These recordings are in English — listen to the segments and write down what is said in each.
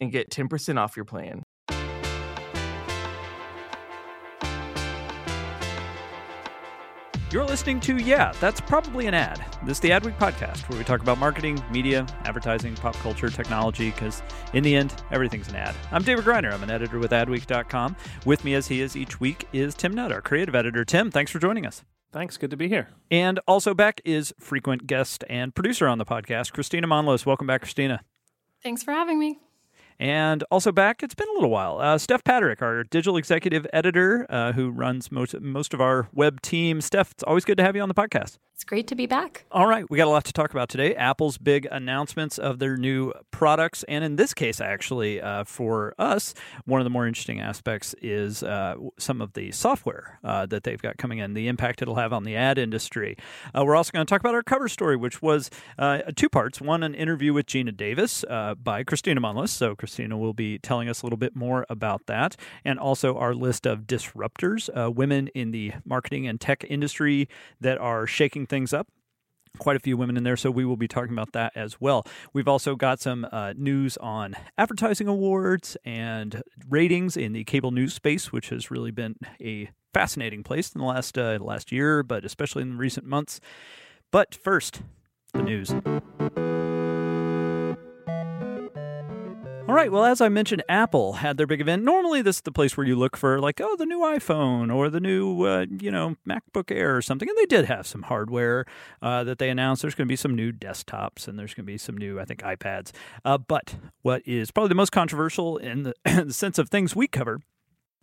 and get 10% off your plan. You're listening to Yeah, That's Probably an Ad. This is the Adweek podcast where we talk about marketing, media, advertising, pop culture, technology, because in the end, everything's an ad. I'm David Griner. I'm an editor with adweek.com. With me, as he is each week, is Tim Nudd, our creative editor. Tim, thanks for joining us. Thanks. Good to be here. And also back is frequent guest and producer on the podcast, Kristina Monllos. Welcome back, Kristina. Thanks for having me. And also back, it's been a little while. Uh, Steph Paterik, our digital executive editor, uh, who runs most most of our web team. Steph, it's always good to have you on the podcast. It's great to be back. All right, we got a lot to talk about today. Apple's big announcements of their new products, and in this case, actually, uh, for us, one of the more interesting aspects is uh, some of the software uh, that they've got coming in, the impact it'll have on the ad industry. Uh, we're also going to talk about our cover story, which was uh, two parts. One, an interview with Geena Davis uh, by Kristina Monllos. So Kristina will be telling us a little bit more about that, and also our list of disruptors, women in the marketing and tech industry that are shaking things up quite a few women in there, so we will be talking about that as well. We've also got some uh, news on advertising awards and ratings in the cable news space, which has really been a fascinating place in the last uh, last year, but especially in recent months. But first, the news. Right. Well, as I mentioned, Apple had their big event. Normally, this is the place where you look for, like, oh, the new iPhone or the new, uh, you know, MacBook Air or something. And they did have some hardware uh, that they announced. There's going to be some new desktops and there's going to be some new, I think, iPads. Uh, but what is probably the most controversial in the, in the sense of things we cover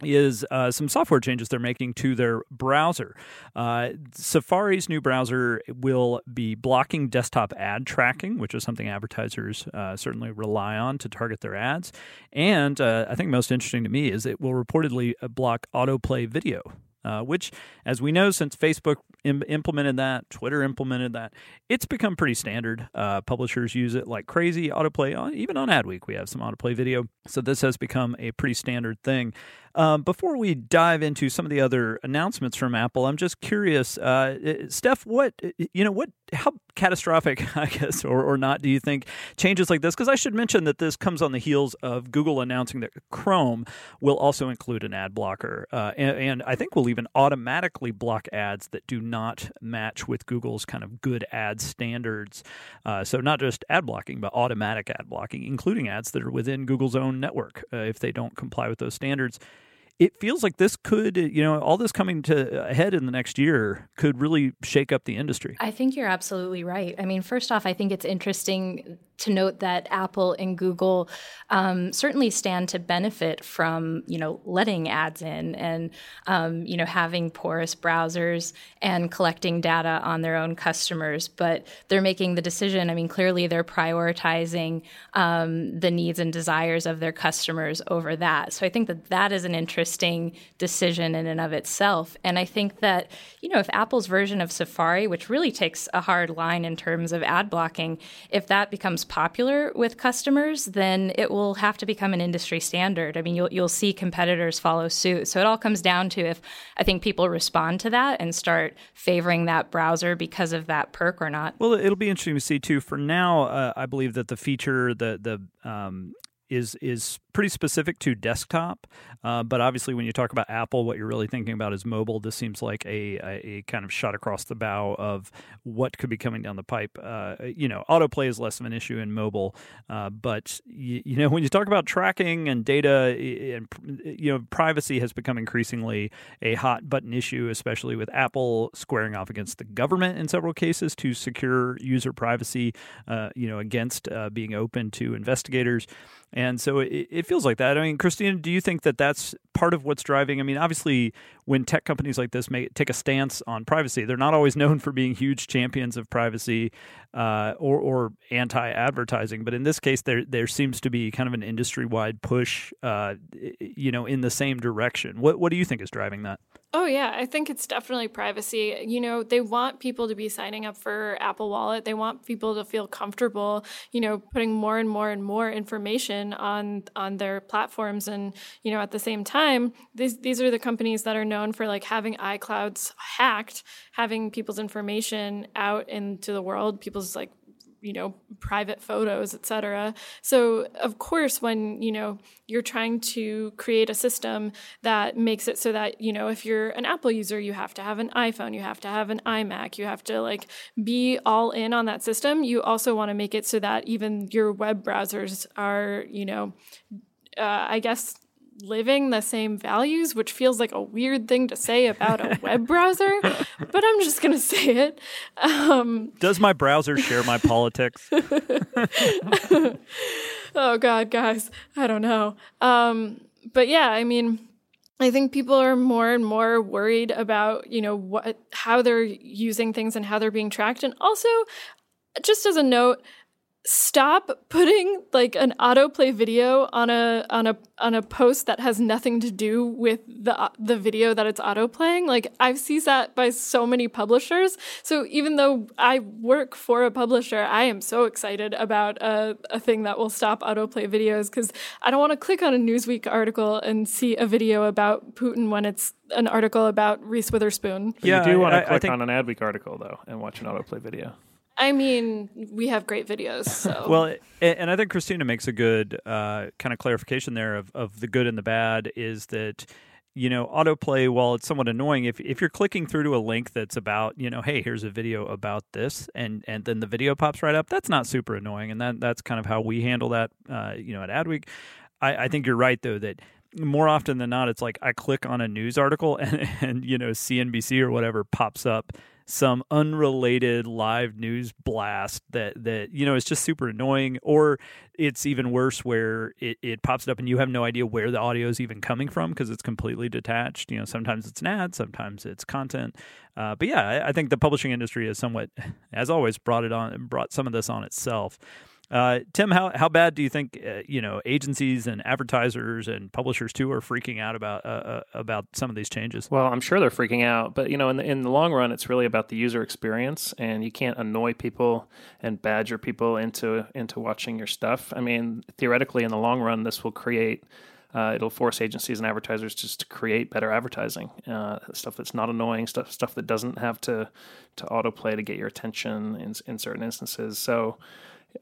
is uh, some software changes they're making to their browser. Uh, Safari's new browser will be blocking desktop ad tracking, which is something advertisers uh, certainly rely on to target their ads. And uh, I think most interesting to me is it will reportedly uh, block autoplay video. Uh, which, as we know, since Facebook Im- implemented that, Twitter implemented that, it's become pretty standard. publishers use it like crazy. Autoplay, even on Adweek, we have some autoplay video. So this has become a pretty standard thing. Um, before we dive into some of the other announcements from Apple, I'm just curious, uh, Steph, what you know, what how catastrophic, I guess, or, or not, do you think changes like this? Because I should mention that this comes on the heels of Google announcing that Chrome will also include an ad blocker, uh, and, and I think will even automatically block ads that do not match with Google's kind of good ad standards. Uh, so not just ad blocking, but automatic ad blocking, including ads that are within Google's own network uh, if they don't comply with those standards it feels like this could, you know, all this coming to uh, ahead in the next year could really shake up the industry. I think you're absolutely right. I mean, first off, I think it's interesting to note that Apple and Google um, certainly stand to benefit from you know letting ads in and um, you know having porous browsers and collecting data on their own customers. But they're making the decision. I mean, clearly they're prioritizing um, the needs and desires of their customers over that. So I think that that is an interesting decision in and of itself. And I think that you know if Apple's version of Safari, which really takes a hard line in terms of ad blocking, if that becomes popular with customers, then it will have to become an industry standard. I mean, you'll you'll see competitors follow suit. So it all comes down to if I think people respond to that and start favoring that browser because of that perk or not. Well, it'll be interesting to see too. For now, uh, I believe that the feature, the the um, is is pretty specific to desktop. Uh, but obviously, when you talk about Apple, what you're really thinking about is mobile. This seems like a, a, a kind of shot across the bow of what could be coming down the pipe. Uh, you know, autoplay is less of an issue in mobile, uh, but you, you, know when you talk about tracking and data and you know privacy has become increasingly a hot button issue, especially with Apple squaring off against the government in several cases to secure user privacy. Uh, you know, against uh, being open to investigators. And so it, it, feels like that. I mean, Kristina, do you think that that's part of what's driving? I mean, obviously, when tech companies like this may take a stance on privacy, they're not always known for being huge champions of privacy uh, or, or anti-advertising. But in this case, there there seems to be kind of an industry-wide push, uh, you know, in the same direction. What what do you think is driving that? Oh, yeah. I think it's definitely privacy. You know, they want people to be signing up for Apple Wallet. They want people to feel comfortable, you know, putting more and more and more information on on their platforms. And, you know, at the same time, these, these are the companies that are known for like having iClouds hacked, having people's information out into the world, people's like you know private photos etc so of course when you know you're trying to create a system that makes it so that you know if you're an apple user you have to have an iphone you have to have an imac you have to like be all in on that system. You also want to make it so that even your web browsers are you know uh, i guess living the same values, which feels like a weird thing to say about a web browser, but I'm just going to say it. Um, Does my browser share my politics? oh, God, guys, I don't know. Um, but yeah, I mean, I think people are more and more worried about, you know, what how they're using things and how they're being tracked. And also, just as a note, stop putting like an autoplay video on a on a on a post that has nothing to do with the the video that it's autoplaying. Like i've seen that by so many publishers. So even though i work for a publisher i am so excited about a, a thing that will stop autoplay videos because i don't want to click on a newsweek article and see a video about putin when it's an article about reese witherspoon. Yeah you do want to click think... on an adweek article though and watch an autoplay video I mean, we have great videos. So. well, and I think Kristina makes a good uh, kind of clarification there of, of the good and the bad is that you know autoplay while it's somewhat annoying if if you're clicking through to a link that's about you know hey here's a video about this and and then the video pops right up that's not super annoying and that that's kind of how we handle that uh, you know at adweek I, I think you're right though that more often than not it's like i click on a news article and and you know cnbc or whatever pops up some unrelated live news blast that that you know is just super annoying or it's even worse where it, it pops it up and you have no idea where the audio is even coming from because it's completely detached. You know sometimes it's an ad sometimes it's content. Uh, but yeah I, I think the publishing industry has somewhat as always brought it on brought some of this on itself uh, Tim, how how bad do you think uh, you know agencies and advertisers and publishers too are freaking out about uh, uh, about some of these changes? Well, I'm sure they're freaking out, but you know, in the in the long run, it's really about the user experience, and you can't annoy people and badger people into into watching your stuff. I mean, theoretically, in the long run, this will create. Uh, it'll force agencies and advertisers just to create better advertising, uh, stuff that's not annoying, stuff stuff that doesn't have to to autoplay to get your attention in in certain instances. So,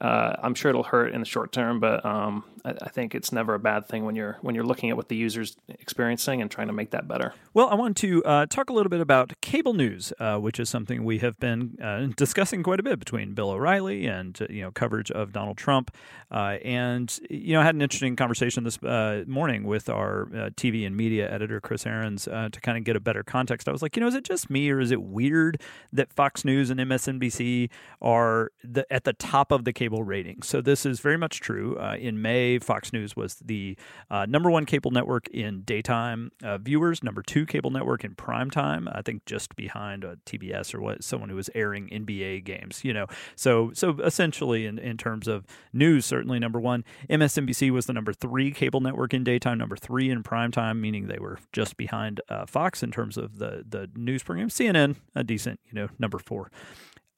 uh, I'm sure it'll hurt in the short term, but um, I, I, think it's never a bad thing when you're when you're looking at what the user's experiencing and trying to make that better. Well, I want to uh, talk a little bit about cable news, uh, which is something we have been uh, discussing quite a bit between Bill O'Reilly and uh, you know coverage of Donald Trump, uh, and you know I had an interesting conversation this morning with our TV and media editor Chris Ariens to kind of get a better context. I was like, you know, is it just me or is it weird that Fox News and MSNBC are the, at the top of the cable ratings. So this is very much true. Uh, in May, Fox News was the uh, number one cable network in daytime uh, viewers, number two cable network in prime time. I think just behind uh, TBS or what someone who was airing NBA games. You know, so so essentially in in terms of news, certainly number one. MSNBC was the number three cable network in daytime, number three in prime time, meaning they were just behind uh, Fox in terms of the the news program. CNN, a decent, you know, number four.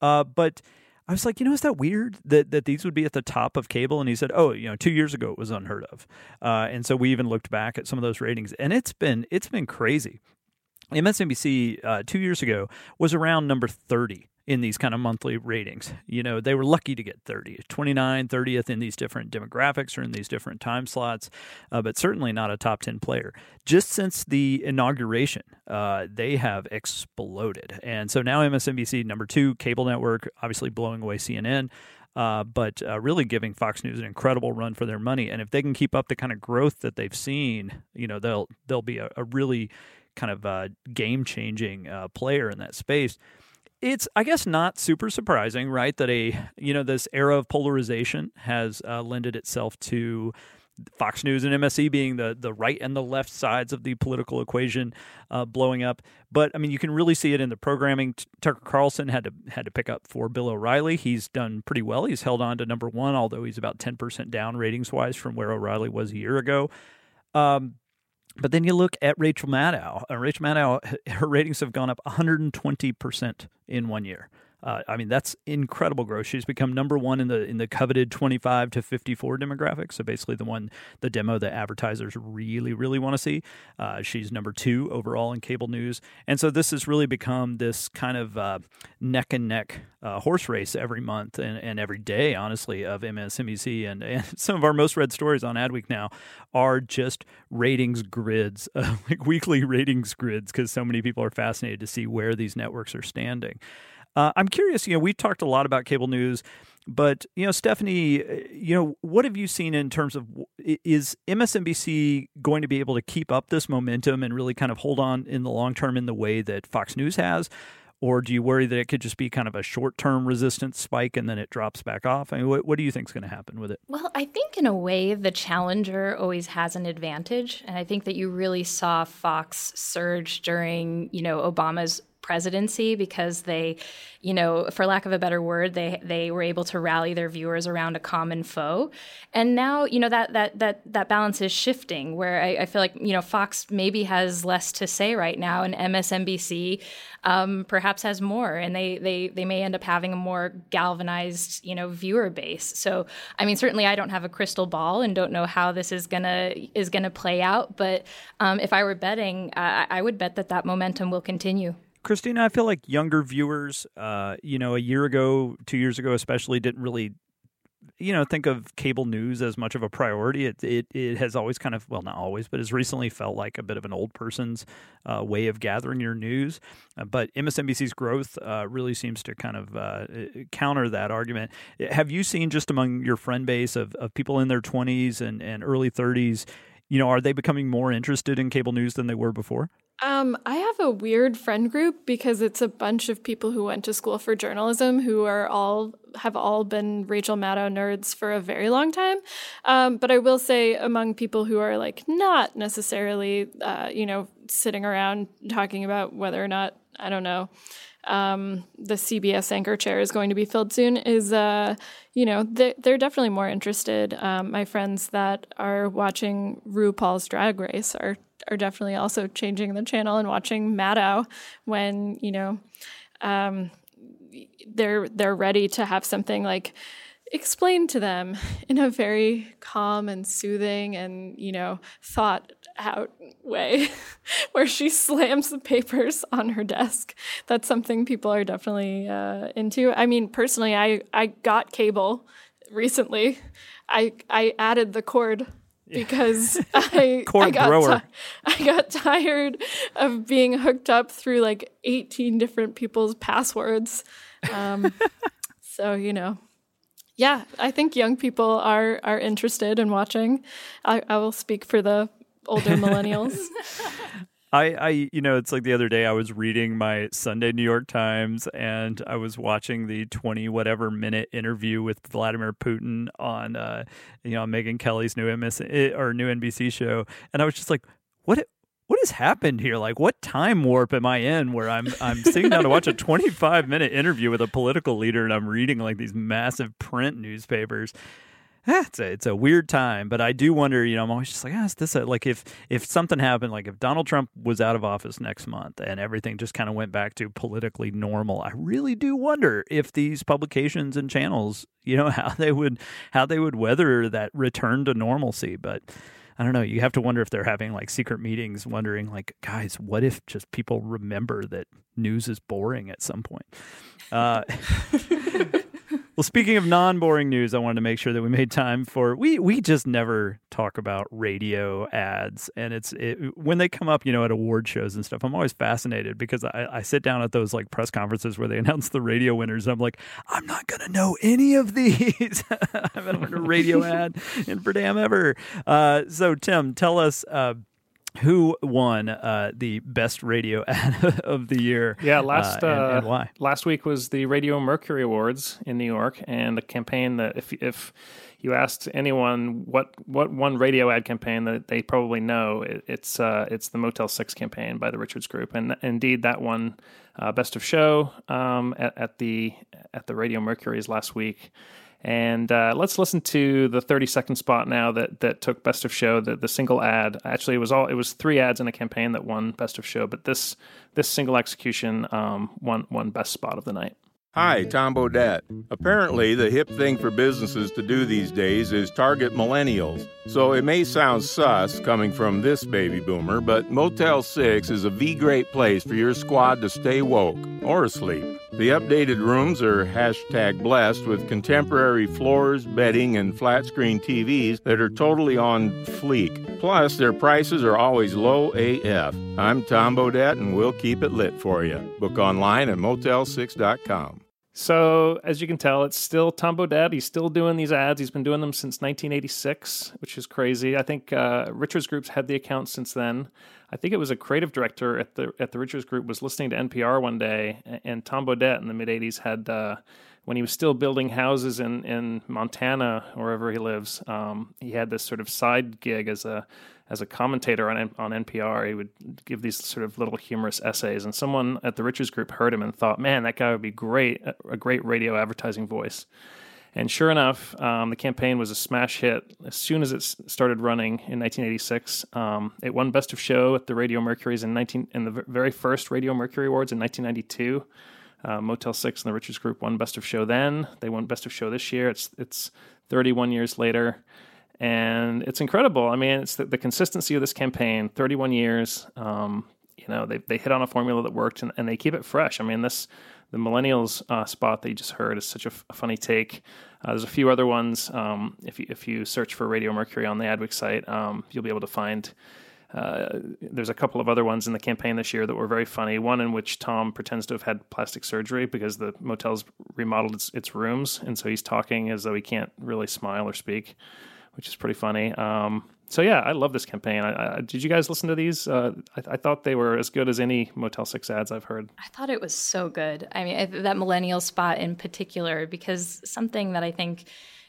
Uh, but I was like, you know, is that weird that, that these would be at the top of cable? And he said, oh, you know, two years ago it was unheard of. Uh, and so we even looked back at some of those ratings, and it's been it's been crazy. MSNBC uh, two years ago was around number 30 in these kind of monthly ratings. You know, they were lucky to get 30, 29, 30th in these different demographics or in these different time slots, uh, but certainly not a top 10 player. Just since the inauguration, uh, they have exploded. And so now MSNBC, number two, cable network, obviously blowing away CNN. Uh, but uh, really giving Fox News an incredible run for their money, and if they can keep up the kind of growth that they've seen, you know they'll they'll be a, a really kind of uh, game changing uh, player in that space it's i guess not super surprising right that a you know this era of polarization has uh, lended itself to Fox News and MSE being the the right and the left sides of the political equation uh, blowing up. But I mean, you can really see it in the programming. Tucker Carlson had to had to pick up for Bill O'Reilly. He's done pretty well. He's held on to number one, although he's about ten percent down ratings wise from where O'Reilly was a year ago. Um, but then you look at Rachel Maddow. Rachel Maddow, her ratings have gone up 120% in one year. Uh, I mean, that's incredible growth. She's become number one in the in the coveted 25 to 54 demographic. So basically, the one the demo that advertisers really really want to see. Uh, she's number two overall in cable news, and so this has really become this kind of uh, neck and neck uh, horse race every month and, and every day, honestly, of MSNBC. And, and some of our most read stories on Adweek now are just ratings grids, like weekly ratings grids, because so many people are fascinated to see where these networks are standing. Uh, I'm curious. You know, we've talked a lot about cable news, but you know, Stephanie, you know, what have you seen in terms of is MSNBC going to be able to keep up this momentum and really kind of hold on in the long term in the way that Fox News has? Or do you worry that it could just be kind of a short term resistance spike and then it drops back off? I mean, what, what do you think is going to happen with it? Well, I think in a way, the challenger always has an advantage. And I think that you really saw Fox surge during, you know, Obama's presidency because they, you know, for lack of a better word, they they were able to rally their viewers around a common foe. And now, you know, that that that that balance is shifting where I, I feel like, you know, Fox maybe has less to say right now and MSNBC um, perhaps has more and they they they may end up having a more galvanized, you know, viewer base. So I mean certainly I don't have a crystal ball and don't know how this is gonna is gonna play out, but um, if I were betting, uh, I would bet that that momentum will continue. Kristina, I feel like younger viewers, uh, you know, a year ago, two years ago, especially, didn't really, you know, think of cable news as much of a priority. It it, it has always kind of, well, not always, but has recently felt like a bit of an old person's uh, way of gathering your news. Uh, but MSNBC's growth uh, really seems to kind of uh, counter that argument. Have you seen just among your friend base of, of people in their 20s and, and early 30s? You know, are they becoming more interested in cable news than they were before? Um, I have a weird friend group because it's a bunch of people who went to school for journalism who are all have all been Rachel Maddow nerds for a very long time. Um, but I will say, among people who are like not necessarily, uh, you know, sitting around talking about whether or not I don't know. Um, the CBS anchor chair is going to be filled soon is, uh, you know, they're, they're definitely more interested. Um, my friends that are watching RuPaul's Drag Race are are definitely also changing the channel and watching Maddow when you know um, they're they're ready to have something like explained to them in a very calm and soothing and you know thought out way where she slams the papers on her desk. That's something people are definitely uh, into. I mean personally i i got cable recently. I i added the cord because I, I got ti- got tired of being hooked up through like 18 different people's passwords. Um, so you know, yeah, I think young people are are interested in watching. I, I will speak for the older millennials. I, I, you know, it's like the other day I was reading my Sunday New York Times and I was watching the 20 whatever minute interview with Vladimir Putin on, uh, you know, Megyn Kelly's new MS eh, or new NBC show. And I was just like, what, what has happened here? Like, what time warp am I in where I'm I'm sitting down to watch a 25 minute interview with a political leader and I'm reading like these massive print newspapers? It's a it's a weird time, but I do wonder. You know, I'm always just like, ah, is this a, like if if something happened, like if Donald Trump was out of office next month and everything just kind of went back to politically normal, I really do wonder if these publications and channels, you know, how they would how they would weather that return to normalcy. But I don't know. You have to wonder if they're having like secret meetings, wondering like, guys, what if just people remember that news is boring at some point? Uh, well, speaking of non-boring news, I wanted to make sure that we made time for we we just never talk about radio ads, and it's it, when they come up, you know, at award shows and stuff. I'm always fascinated because I, I sit down at those like press conferences where they announce the radio winners. And I'm like, I'm not gonna know any of these. I haven't heard a radio ad in for damn ever. Uh, so Tim, tell us. Uh, who won uh, the best radio ad of the year? Yeah, last uh, and, uh, and why? Last week was the Radio Mercury Awards in New York, and the campaign that if if you asked anyone what what one radio ad campaign that they probably know, it, it's uh, it's the Motel Six campaign by the Richards Group, and indeed that one uh, best of show um, at, at the at the Radio Mercury's last week. And uh, let's listen to the 30 second spot now that that took Best of Show. The, the single ad actually it was all it was three ads in a campaign that won Best of Show, but this this single execution um, won won Best Spot of the night. Hi, Tom Bodett. Apparently, the hip thing for businesses to do these days is target millennials. So it may sound sus coming from this baby boomer, but Motel 6 is a V great place for your squad to stay woke or asleep. The updated rooms are hashtag blessed with contemporary floors, bedding, and flat screen TVs that are totally on fleek. Plus, their prices are always low AF. I'm Tom Bodett, and we'll keep it lit for you. Book online at motel6.com. So, as you can tell, it's still Tom Bodett. He's still doing these ads. He's been doing them since 1986, which is crazy. I think uh, Richards Group's had the account since then. I think it was a creative director at the at the Richards Group was listening to NPR one day, and Tom Bodett in the mid 80s had. Uh, when he was still building houses in, in Montana, wherever he lives, um, he had this sort of side gig as a as a commentator on on NPR. He would give these sort of little humorous essays, and someone at the Richards Group heard him and thought, "Man, that guy would be great, a great radio advertising voice." And sure enough, um, the campaign was a smash hit as soon as it started running in 1986. Um, it won Best of Show at the Radio Mercury's in 19 in the very first Radio Mercury Awards in 1992. Uh, Motel Six and the Richards Group won Best of Show then. They won Best of Show this year. It's it's 31 years later and it's incredible. I mean, it's the, the consistency of this campaign, 31 years. Um, you know, they they hit on a formula that worked, and, and they keep it fresh. I mean, this the millennials uh, spot that you just heard is such a, f- a funny take. Uh, there's a few other ones. Um, if you if you search for Radio Mercury on the Adweek site, um, you'll be able to find. Uh, there's a couple of other ones in the campaign this year that were very funny. One in which Tom pretends to have had plastic surgery because the motel's remodeled its, its rooms, and so he's talking as though he can't really smile or speak which is pretty funny. Um, so yeah, I love this campaign. I, I, did you guys listen to these? Uh, I, I, thought they were as good as any Motel Six ads I've heard. I thought it was so good. I mean, that millennial spot in particular, because something that I think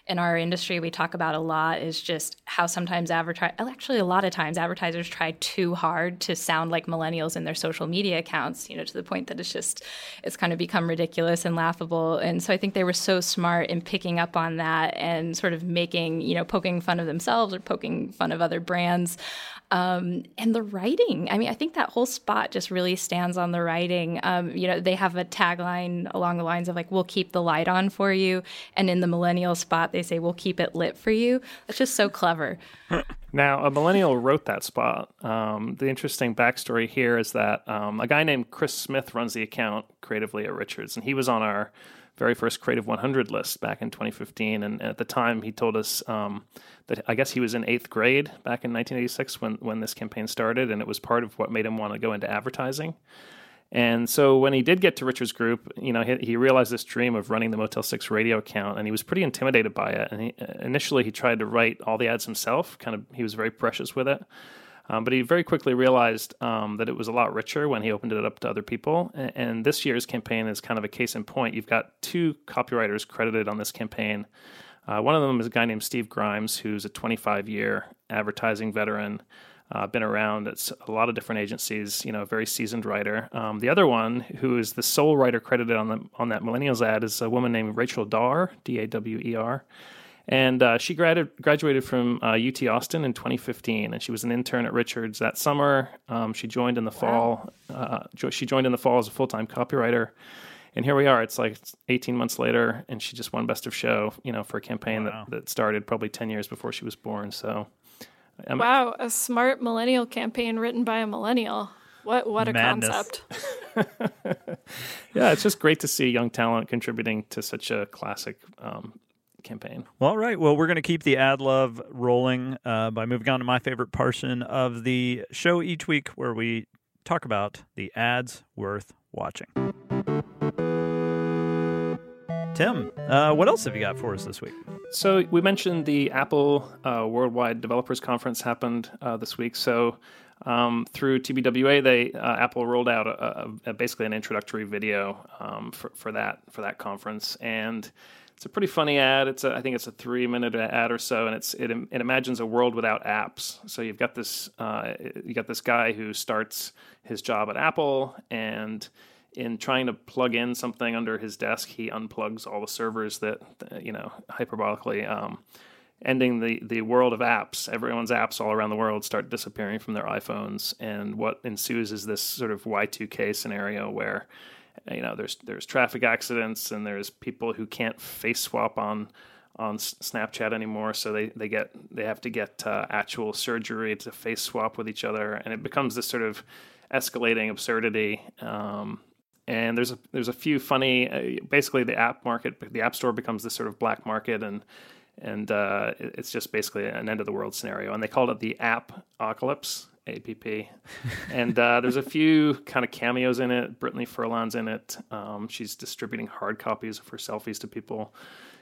in our industry we talk about a lot is just how sometimes advertise actually a lot of times advertisers try too hard to sound like millennials in their social media accounts you know to the point that it's just it's kind of become ridiculous and laughable. And so i think they were so smart in picking up on that and sort of making you know poking fun of themselves or poking fun of other brands um, and the writing. I mean, I think that whole spot just really stands on the writing. Um, you know, they have a tagline along the lines of like, "We'll keep the light on for you," and in the millennial spot, they say, "We'll keep it lit for you." That's just so clever. Now, a millennial wrote that spot. Um, the interesting backstory here is that um, a guy named Chris Smith runs the account creatively at Richards, and he was on our very first Creative 100 list back in 2015. And at the time, he told us um, that I guess he was in eighth grade back in 1986 when when this campaign started, and it was part of what made him want to go into advertising. And so when he did get to Richards Group, you know, he, he, realized this dream of running the Motel 6 radio account, and he was pretty intimidated by it. And he, initially, he tried to write all the ads himself. Kind of, he was very precious with it. Um, but he very quickly realized um, that it was a lot richer when he opened it up to other people. And, and, this year's campaign is kind of a case in point. You've got two copywriters credited on this campaign. Uh, one of them is a guy named Steve Grimes, who's a 25 year advertising veteran. Uh, been around at a lot of different agencies, you know, a very seasoned writer. Um, the other one, who is the sole writer credited on the on that Millennials ad, is a woman named Rachel Dawer, D A W E R, And uh, she grad- graduated from uh, UT Austin in 2015, and she was an intern at Richards that summer. Um, she joined in the fall. Uh, jo- she joined in the fall as a full time copywriter. And here we are. It's like 18 months later, and she just won Best of Show, you know, for a campaign Wow. that, that started probably 10 years before she was born. So, um, Wow, a smart millennial campaign written by a millennial. What what a Madness. concept. yeah, it's just great to see young talent contributing to such a classic um, campaign. Well, all right. Well, we're going to keep the ad love rolling uh, by moving on to my favorite portion of the show each week, where we talk about the ads worth watching. Tim, uh, what else have you got for us this week? So we mentioned the Apple uh, Worldwide Developers Conference happened uh, this week. So um, through TBWA, they uh, Apple rolled out a, a, a basically an introductory video um, for, for that for that conference, and it's a pretty funny ad. It's a, I think it's a three minute ad or so, and it's it, it imagines a world without apps. So you've got this uh, you got this guy who starts his job at Apple and in trying to plug in something under his desk, he unplugs all the servers that, you know, hyperbolically, um, ending the, the world of apps. Everyone's apps all around the world start disappearing from their iPhones. And what ensues is this sort of Y2K scenario where, you know, there's, there's traffic accidents and there's people who can't face swap on, on Snapchat anymore. So they, they get, they have to get uh, actual surgery to face swap with each other. And it becomes this sort of escalating absurdity. Um, and there's a there's a few funny. Uh, basically, the app market, the app store becomes this sort of black market, and and uh, it's just basically an end of the world scenario. And they called it the app apocalypse. APP, and uh, there's a few kind of cameos in it. Brittany Furlan's in it. Um, she's distributing hard copies of her selfies to people,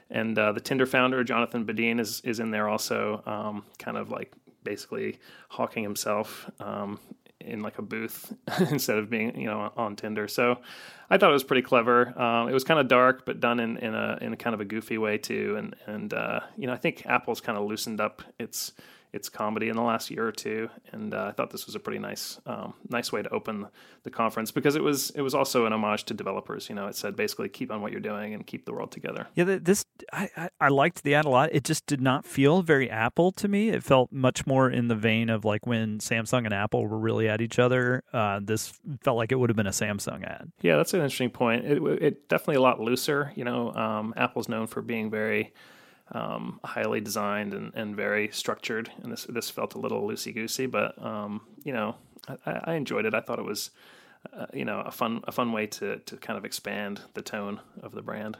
and uh, the Tinder founder Jonathan Badeen is is in there also, um, kind of like basically hawking himself um, in like a booth instead of being you know on Tinder. So I thought it was pretty clever. Um, it was kind of dark, but done in, in a in a kind of a goofy way too. And and uh, you know I think Apple's kind of loosened up its its comedy in the last year or two, and uh, I thought this was a pretty nice um, nice way to open the conference because it was it was also an homage to developers. You know, it said basically keep on what you're doing and keep the world together. Yeah, this I, I, liked the ad a lot. It just did not feel very Apple to me. It felt much more in the vein of like when Samsung and Apple were really at each other. Uh, this felt like it would have been a Samsung ad. Yeah, that's an interesting point. It, it definitely a lot looser. You know, um, Apple's known for being very um, highly designed and, and very structured, and this this felt a little loosey goosey. But um, you know, I, I enjoyed it. I thought it was, uh, you know, a fun a fun way to to kind of expand the tone of the brand.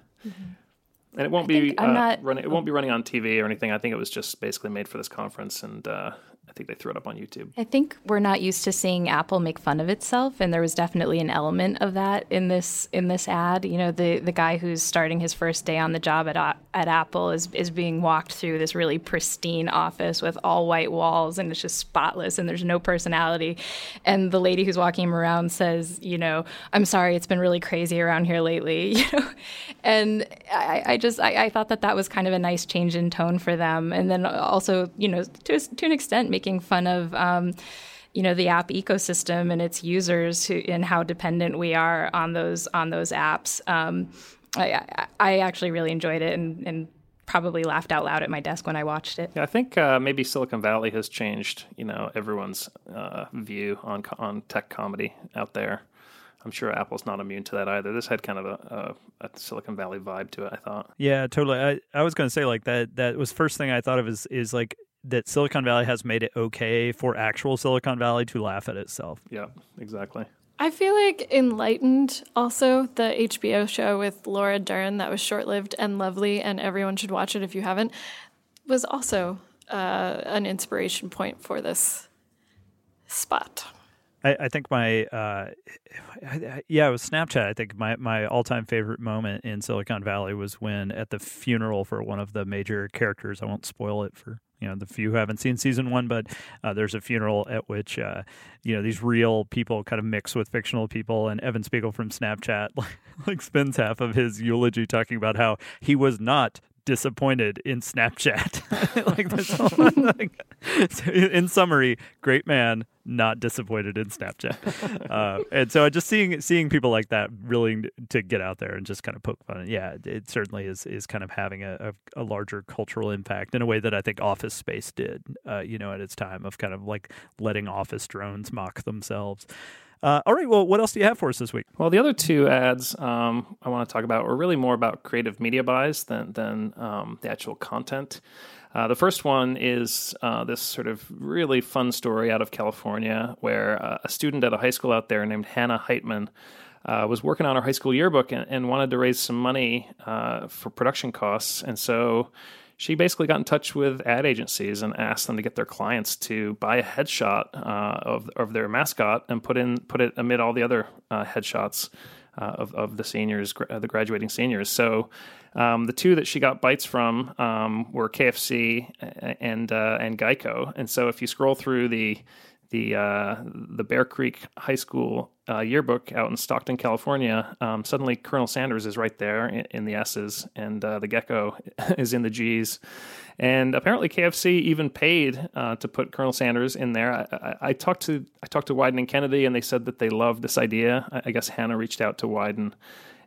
And it won't Mm-hmm. I be uh, not- running. It won't be running on TV or anything. I think it was just basically made for this conference, and uh, I think they threw it up on YouTube. I think we're not used to seeing Apple make fun of itself, and there was definitely an element of that in this in this ad. You know, the the guy who's starting his first day on the job at at Apple is is being walked through this really pristine office with all white walls, and it's just spotless, and there's no personality. And the lady who's walking him around says, you know, I'm sorry, it's been really crazy around here lately. You know, and I, I just I, I thought that that was kind of a nice change in tone for them, and then also, you know, to to an extent, making fun of. Um, you know the app ecosystem and its users who, and how dependent we are on those on those apps. Um, I, I, I actually really enjoyed it and, and probably laughed out loud at my desk when I watched it. Yeah, I think uh, maybe Silicon Valley has changed, you know, everyone's uh, view on on tech comedy out there. I'm sure Apple's not immune to that either. This had kind of a, a, a Silicon Valley vibe to it. I thought. Yeah, totally. I, I was going to say like that. That was first thing I thought of is is like that Silicon Valley has made it okay for actual Silicon Valley to laugh at itself. Yeah, exactly. I feel like Enlightened, also the HBO show with Laura Dern that was short lived and lovely, and everyone should watch it if you haven't, was also uh, an inspiration point for this spot. I, I think my uh, yeah, it was Snapchat. I think my my all time favorite moment in Silicon Valley was when at the funeral for one of the major characters. I won't spoil it for you know the few who haven't seen season one, but uh, there's a funeral at which uh, you know these real people kind of mix with fictional people, and Evan Spiegel from Snapchat like, like spends half of his eulogy talking about how he was not disappointed in Snapchat. like this whole like, so in summary, great man, not disappointed in Snapchat. Uh, and so just seeing seeing people like that willing to get out there and just kind of poke fun, yeah, it certainly is is kind of having a, a, a larger cultural impact in a way that I think Office Space did, uh, you know, at its time of kind of like letting office drones mock themselves. Uh, all right. Well, what else do you have for us this week? Well, the other two ads um, I want to talk about are really more about creative media buys than than um, the actual content. Uh, the first one is uh, this sort of really fun story out of California where uh, a student at a high school out there named Hannah Heitman uh, was working on her high school yearbook and, and wanted to raise some money uh, for production costs. And so she basically got in touch with ad agencies and asked them to get their clients to buy a headshot uh, of, of their mascot and put in put it amid all the other uh, headshots uh, of, of the seniors, the graduating seniors. So um, the two that she got bites from um, were KFC and uh, and Geico. And so if you scroll through the the uh, the Bear Creek High School uh, yearbook out in Stockton, California, um, suddenly Colonel Sanders is right there in, in the S's, and uh, the gecko is in the G's. And apparently, KFC even paid uh, to put Colonel Sanders in there. I, I, I, talked to I talked to Wieden and Kennedy, and they said that they loved this idea. I, I guess Hannah reached out to Wieden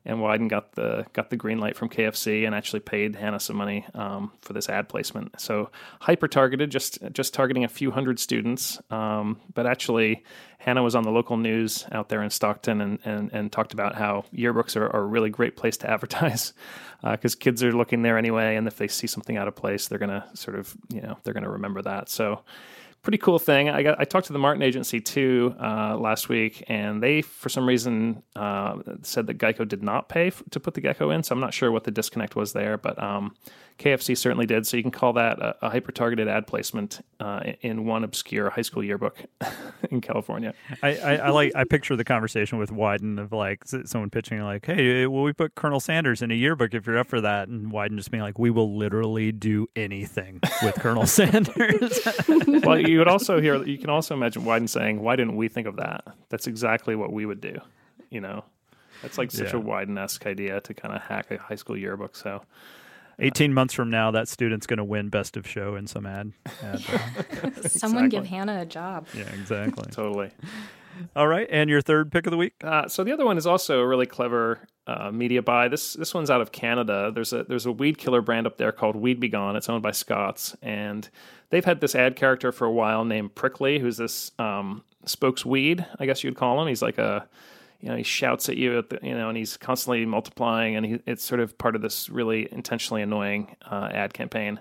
and Wieden got the got the green light from KFC and actually paid Hannah some money um, for this ad placement. So hyper targeted, just just targeting a few hundred students, um, but actually Hannah was on the local news out there in Stockton and and, and talked about how yearbooks are, are a really great place to advertise because uh, kids are looking there anyway, and if they see something out of place, they're gonna sort of you know they're gonna remember that. So pretty cool thing. I got I talked to the Martin agency too uh, last week, and they for some reason uh, said that Geico did not pay f- to put the gecko in. So I'm not sure what the disconnect was there, but um, KFC certainly did. So you can call that a, a hyper targeted ad placement uh, in one obscure high school yearbook in California. I, I, I, like I picture the conversation with Wieden of like someone pitching like, "Hey, will we put Colonel Sanders in a yearbook if you're up for that?" And Wieden just being like, "We will literally do anything with Colonel Sanders." well, you would also hear you can also imagine Wieden saying, "Why didn't we think of that? That's exactly what we would do." You know. That's like such yeah. a Wieden esque idea to kind of hack a high school yearbook. So 18 months from now, that student's going to win best of show in some ad. ad Someone exactly. give Hannah a job. Yeah, exactly. totally. All right, and your third pick of the week. Uh, so the other one is also a really clever uh, media buy. This this one's out of Canada. There's a there's a weed killer brand up there called Weed B Gon. It's owned by Scotts, and they've had this ad character for a while named Prickly, who's this um, spokes weed, I guess you'd call him. He's like a you know he shouts at you at the, you know and he's constantly multiplying and he, it's sort of part of this really intentionally annoying uh, ad campaign.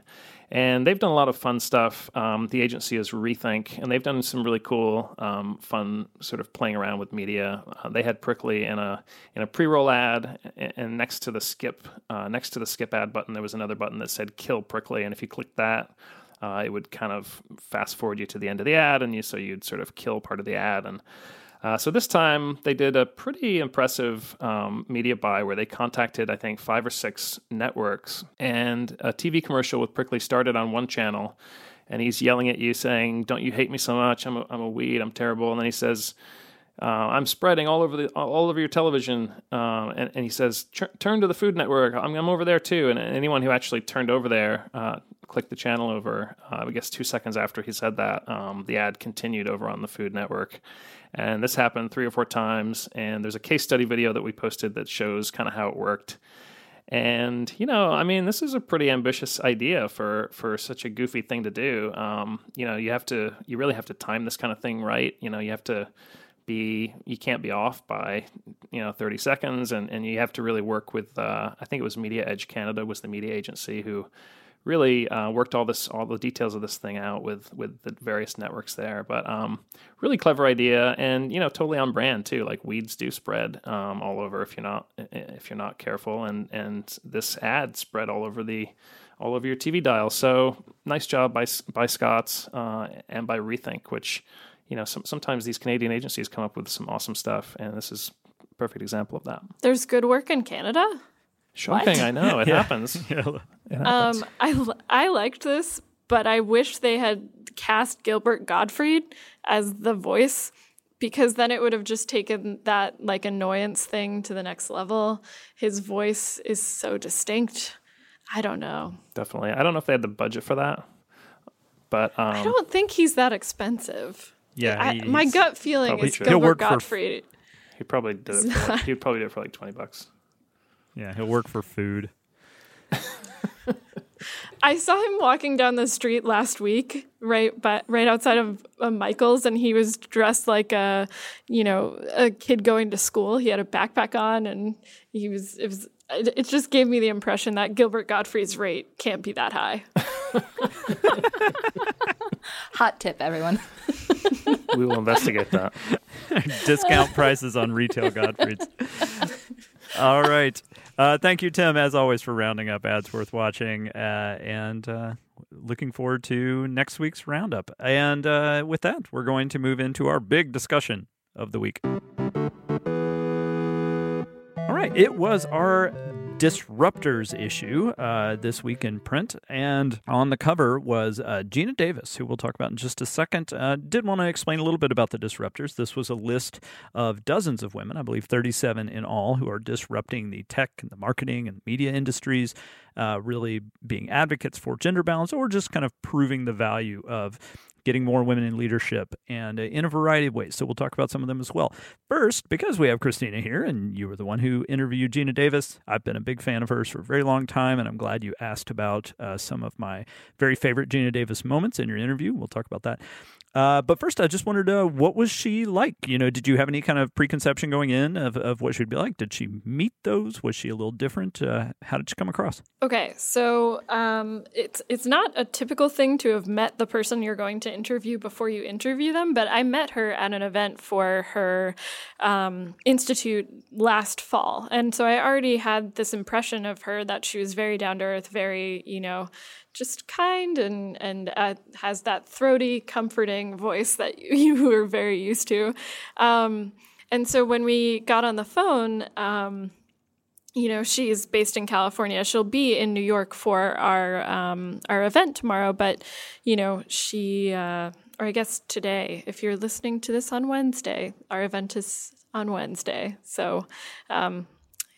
And they've done a lot of fun stuff. Um, the agency is rethink and they've done some really cool um, fun sort of playing around with media. Uh, they had prickly in a in a pre-roll ad and next to the skip uh, next to the skip ad button there was another button that said kill prickly and if you clicked that uh, it would kind of fast forward you to the end of the ad and you so you'd sort of kill part of the ad. And uh, so this time they did a pretty impressive um, media buy where they contacted, I think, five or six networks, and a TV commercial with Prickly started on one channel, and he's yelling at you saying, "Don't you hate me so much? I'm a, I'm a weed. I'm terrible." And then he says. Uh, I'm spreading all over the all over your television, uh, and, and, he says, "Turn to the Food Network. I'm, I'm, over there too." And anyone who actually turned over there, uh, clicked the channel over. Uh, I guess two seconds after he said that, um, the ad continued over on the Food Network, and this happened three or four times. And there's a case study video that we posted that shows kind of how it worked. And you know, I mean, this is a pretty ambitious idea for for such a goofy thing to do. Um, you know, you have to, you really have to time this kind of thing right. You know, you have to be, you can't be off by, you know, 30 seconds, and and you have to really work with. Uh, I think it was Media Edge Canada was the media agency who really uh, worked all this all the details of this thing out with with the various networks there. But um, really clever idea, and you know totally on brand too. Like weeds do spread um, all over if you're not if you're not careful, and and this ad spread all over the all over your TV dial. So nice job by by Scotts uh, and by Rethink, which you know some, sometimes these Canadian agencies come up with some awesome stuff, and this is a perfect example of that. There's good work in Canada. Shocking, I know it happens. Um, I I liked this, but I wish they had cast Gilbert Gottfried as the voice because then it would have just taken that like annoyance thing to the next level. His voice is so distinct. I don't know. Definitely. I don't know if they had the budget for that, but um, I don't think he's that expensive. Yeah, I, my gut feeling is true. He'll Gilbert work for- he probably did it. For like, he'd probably do it for like twenty bucks. Yeah, he'll work for food. I saw him walking down the street last week, right, but right outside of uh, Michael's, and he was dressed like a, you know, a kid going to school. He had a backpack on, and he was. It was. It it just gave me the impression that Gilbert Gottfried's rate can't be that high. Hot tip, everyone. We will investigate that. Discount prices on retail Gottfried's. All right. Uh, thank you, Tim, as always, for rounding up ads worth watching. Uh, and uh, looking forward to next week's roundup. And uh, with that, we're going to move into our big discussion of the week. All right. It was our disruptors issue uh, this week in print. And on the cover was uh, Geena Davis, who we'll talk about in just a second. Uh, did want to explain a little bit about the disruptors. This was a list of dozens of women, I believe 37 in all, who are disrupting the tech and the marketing and media industries, uh, really being advocates for gender balance or just kind of proving the value of getting more women in leadership and uh, in a variety of ways. So we'll talk about some of them as well. First, because we have Kristina here and you were the one who interviewed Geena Davis, I've been a big fan of hers for a very long time, and I'm glad you asked about uh, some of my very favorite Geena Davis moments in your interview. We'll talk about that. Uh, but first, I just wondered, uh, what was she like? You know, did you have any kind of preconception going in of, of what she'd be like? Did she meet those? Was she a little different? Uh, how did she come across? Okay, so um, it's it's not a typical thing to have met the person you're going to interview before you interview them, but I met her at an event for her um, institute last fall, and so I already had this impression of her that she was very down to earth, very you know just kind and and uh, has that throaty, comforting voice that you, you were very used to. Um, and so when we got on the phone. Um, you know she's based in California. She'll be in New York for our um, our event tomorrow, but you know she uh, or I guess today. If you're listening to this on Wednesday, our event is on Wednesday, so um,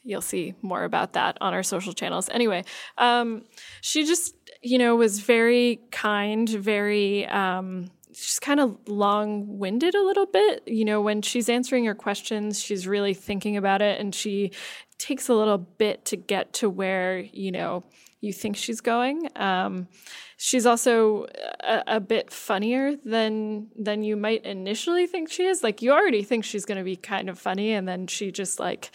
you'll see more about that on our social channels. Anyway, um, she just you know was very kind, very. Um, she's kind of long winded a little bit. You know, when she's answering your questions, she's really thinking about it and she takes a little bit to get to where, you know, you think she's going. Um, she's also a, a, bit funnier than than you might initially think she is. Like you already think she's going to be kind of funny, and then she just like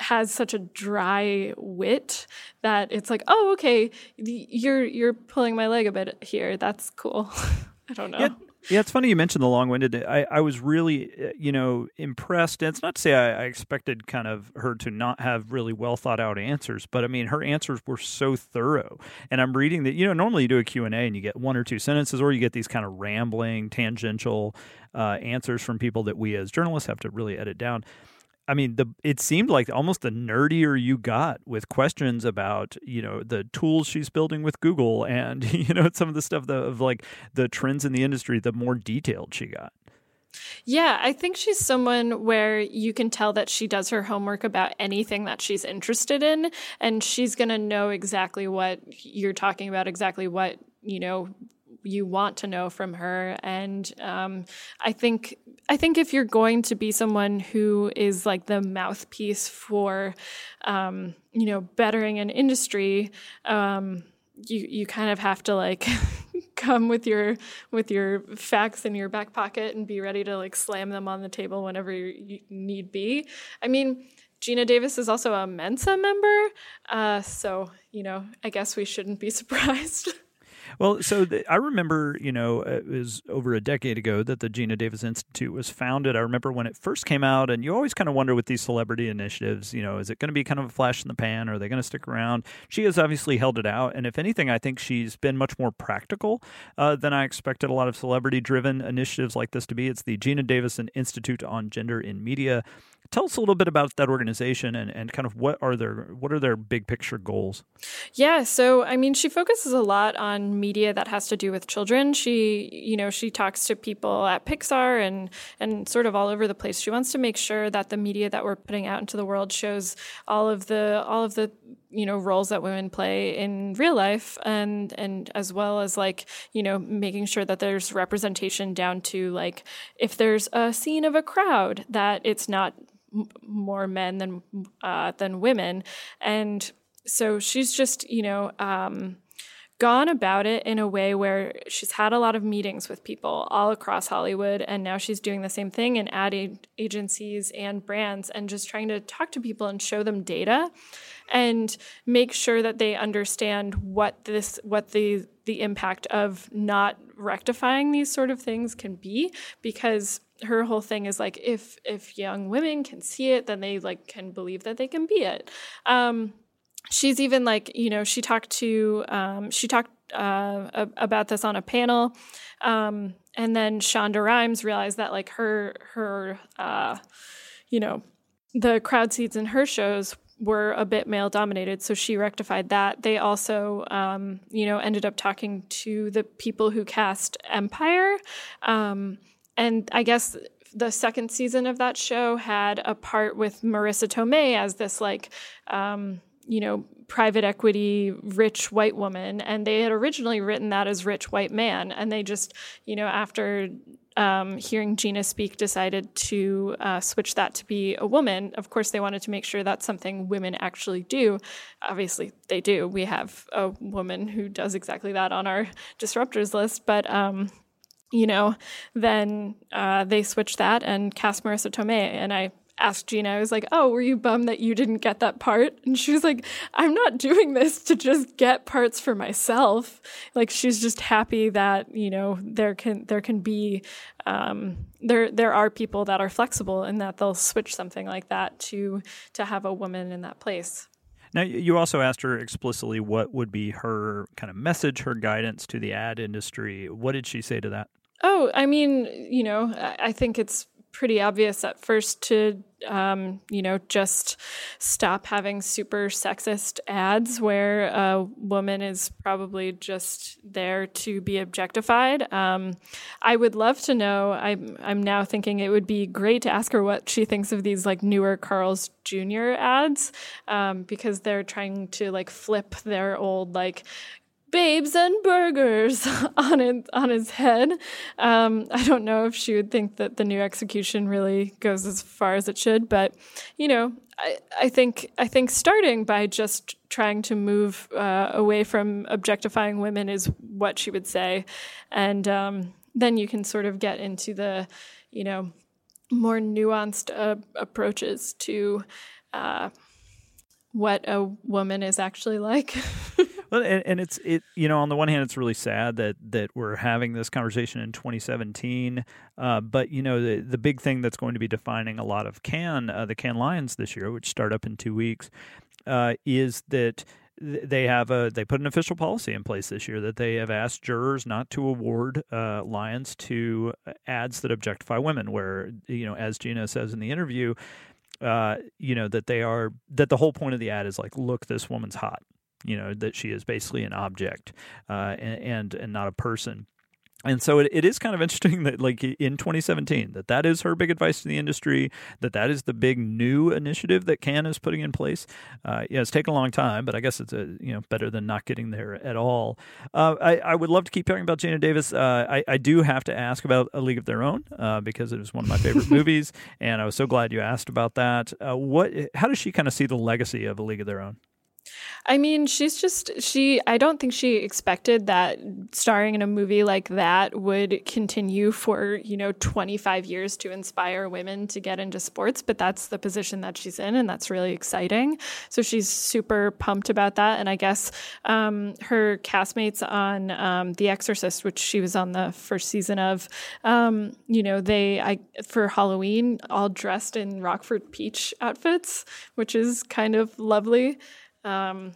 has such a dry wit that it's like, oh, okay, you're you're pulling my leg a bit here. That's cool. I don't know. Yeah. Yeah, it's funny you mentioned the long-winded. I, I was really, uh, you know, impressed. And it's not to say I, I, expected kind of her to not have really well thought out answers, but I mean, her answers were so thorough. And I'm reading that, you know, normally you do a Q and A and you get one or two sentences, or you get these kind of rambling, tangential uh, answers from people that we as journalists have to really edit down. I mean, the it seemed like almost the nerdier you got with questions about you know the tools she's building with Google and you know some of the stuff of like the trends in the industry, the more detailed she got. Yeah, I think she's someone where you can tell that she does her homework about anything that she's interested in, and she's going to know exactly what you're talking about, exactly what you know you want to know from her and um, i think i think if you're going to be someone who is like the mouthpiece for um, you know bettering an industry um, you you kind of have to like come with your with your facts in your back pocket and be ready to like slam them on the table whenever you need be i mean Geena Davis is also a Mensa member, uh, so you know I guess we shouldn't be surprised. Well, so the, I remember, you know, it was over a decade ago that the Geena Davis Institute was founded. I remember when it first came out, and you always kind of wonder with these celebrity initiatives, you know, is it going to be kind of a flash in the pan? Or are they going to stick around? She has obviously held it out, and if anything, I think she's been much more practical uh, than I expected a lot of celebrity-driven initiatives like this to be. It's the Geena Davison Institute on Gender in Media. Tell us a little bit about that organization and, and kind of what are their what are their big picture goals? Yeah, so I mean, she focuses a lot on media that has to do with children. She, you know, she talks to people at Pixar and and sort of all over the place. She wants to make sure that the media that we're putting out into the world shows all of the all of the you know roles that women play in real life and and as well as like you know making sure that there's representation down to like if there's a scene of a crowd that it's not m- more men than uh, than women and so she's just you know um, gone about it in a way where she's had a lot of meetings with people all across Hollywood, and now she's doing the same thing in ad agencies and brands and just trying to talk to people and show them data and make sure that they understand what this what the the impact of not rectifying these sort of things can be because her whole thing is like if if young women can see it then they like can believe that they can be it. Um, she's even like you know she talked to um, she talked uh, about this on a panel um, and then shonda rhimes realized that like her her uh, you know the crowd seats in her shows were a bit male dominated so she rectified that. They also um, you know ended up talking to the people who cast empire um, and i guess the second season of that show had a part with marisa tomei as this like um, you know, private equity rich white woman. And they had originally written that as rich white man. And they just, you know, after um, hearing Geena speak, decided to uh, switch that to be a woman. Of course, they wanted to make sure that's something women actually do. Obviously, they do. We have a woman who does exactly that on our disruptors list. But, um, you know, then uh, they switched that and cast Marisa Tomei. And I asked Geena, I was like, Oh, were you bummed that you didn't get that part? And she was like, I'm not doing this to just get parts for myself. Like she's just happy that, you know, there can there can be um, there there are people that are flexible and that they'll switch something like that to to have a woman in that place. Now, you also asked her explicitly what would be her kind of message, her guidance to the ad industry. What did she say to that? Oh, I mean, you know, I think it's pretty obvious at first to um, you know just stop having super sexist ads where a woman is probably just there to be objectified. Um, i would love to know I'm, I'm now thinking it would be great to ask her what she thinks of these like newer carl's jr ads um, because they're trying to like flip their old like babes and burgers on it, on his head. Um, I don't know if she would think that the new execution really goes as far as it should, but you know, I, I think I think starting by just trying to move uh, away from objectifying women is what she would say, and um, then you can sort of get into the, you know, more nuanced uh, approaches to. Uh, what a woman is actually like. and, and, it's it you know on the one hand it's really sad that that we're having this conversation in 2017, uh, but you know the the big thing that's going to be defining a lot of Cannes uh, the Cannes Lions this year, which start up in two weeks, uh, is that they have a they put an official policy in place this year that they have asked jurors not to award uh, lions to uh, ads that objectify women where you know as Geena says in the interview uh, you know that they are that the whole point of the ad is like, look, this woman's hot. You know that she is basically an object uh, and, and not a person. And so it, it is kind of interesting that like in 2017 that that is her big advice to the industry that that is the big new initiative that Cannes is putting in place. Uh, yeah it's taken a long time but i guess it's a, you know better than not getting there at all. Uh, I, I would love to keep talking about Geena Davis. Uh, I, I do have to ask about a league of their own uh, because it was one of my favorite movies and i was so glad you asked about that. Uh, what how does she kind of see the legacy of a league of their own I mean, she's just she I don't think she expected that starring in a movie like that would continue for, you know, 25 years to inspire women to get into sports, but that's the position that she's in and that's really exciting. So she's super pumped about that and I guess um, her castmates on um, The Exorcist, which she was on the first season of, um, you know, they I for Halloween all dressed in Rockford Peach outfits, which is kind of lovely. Um,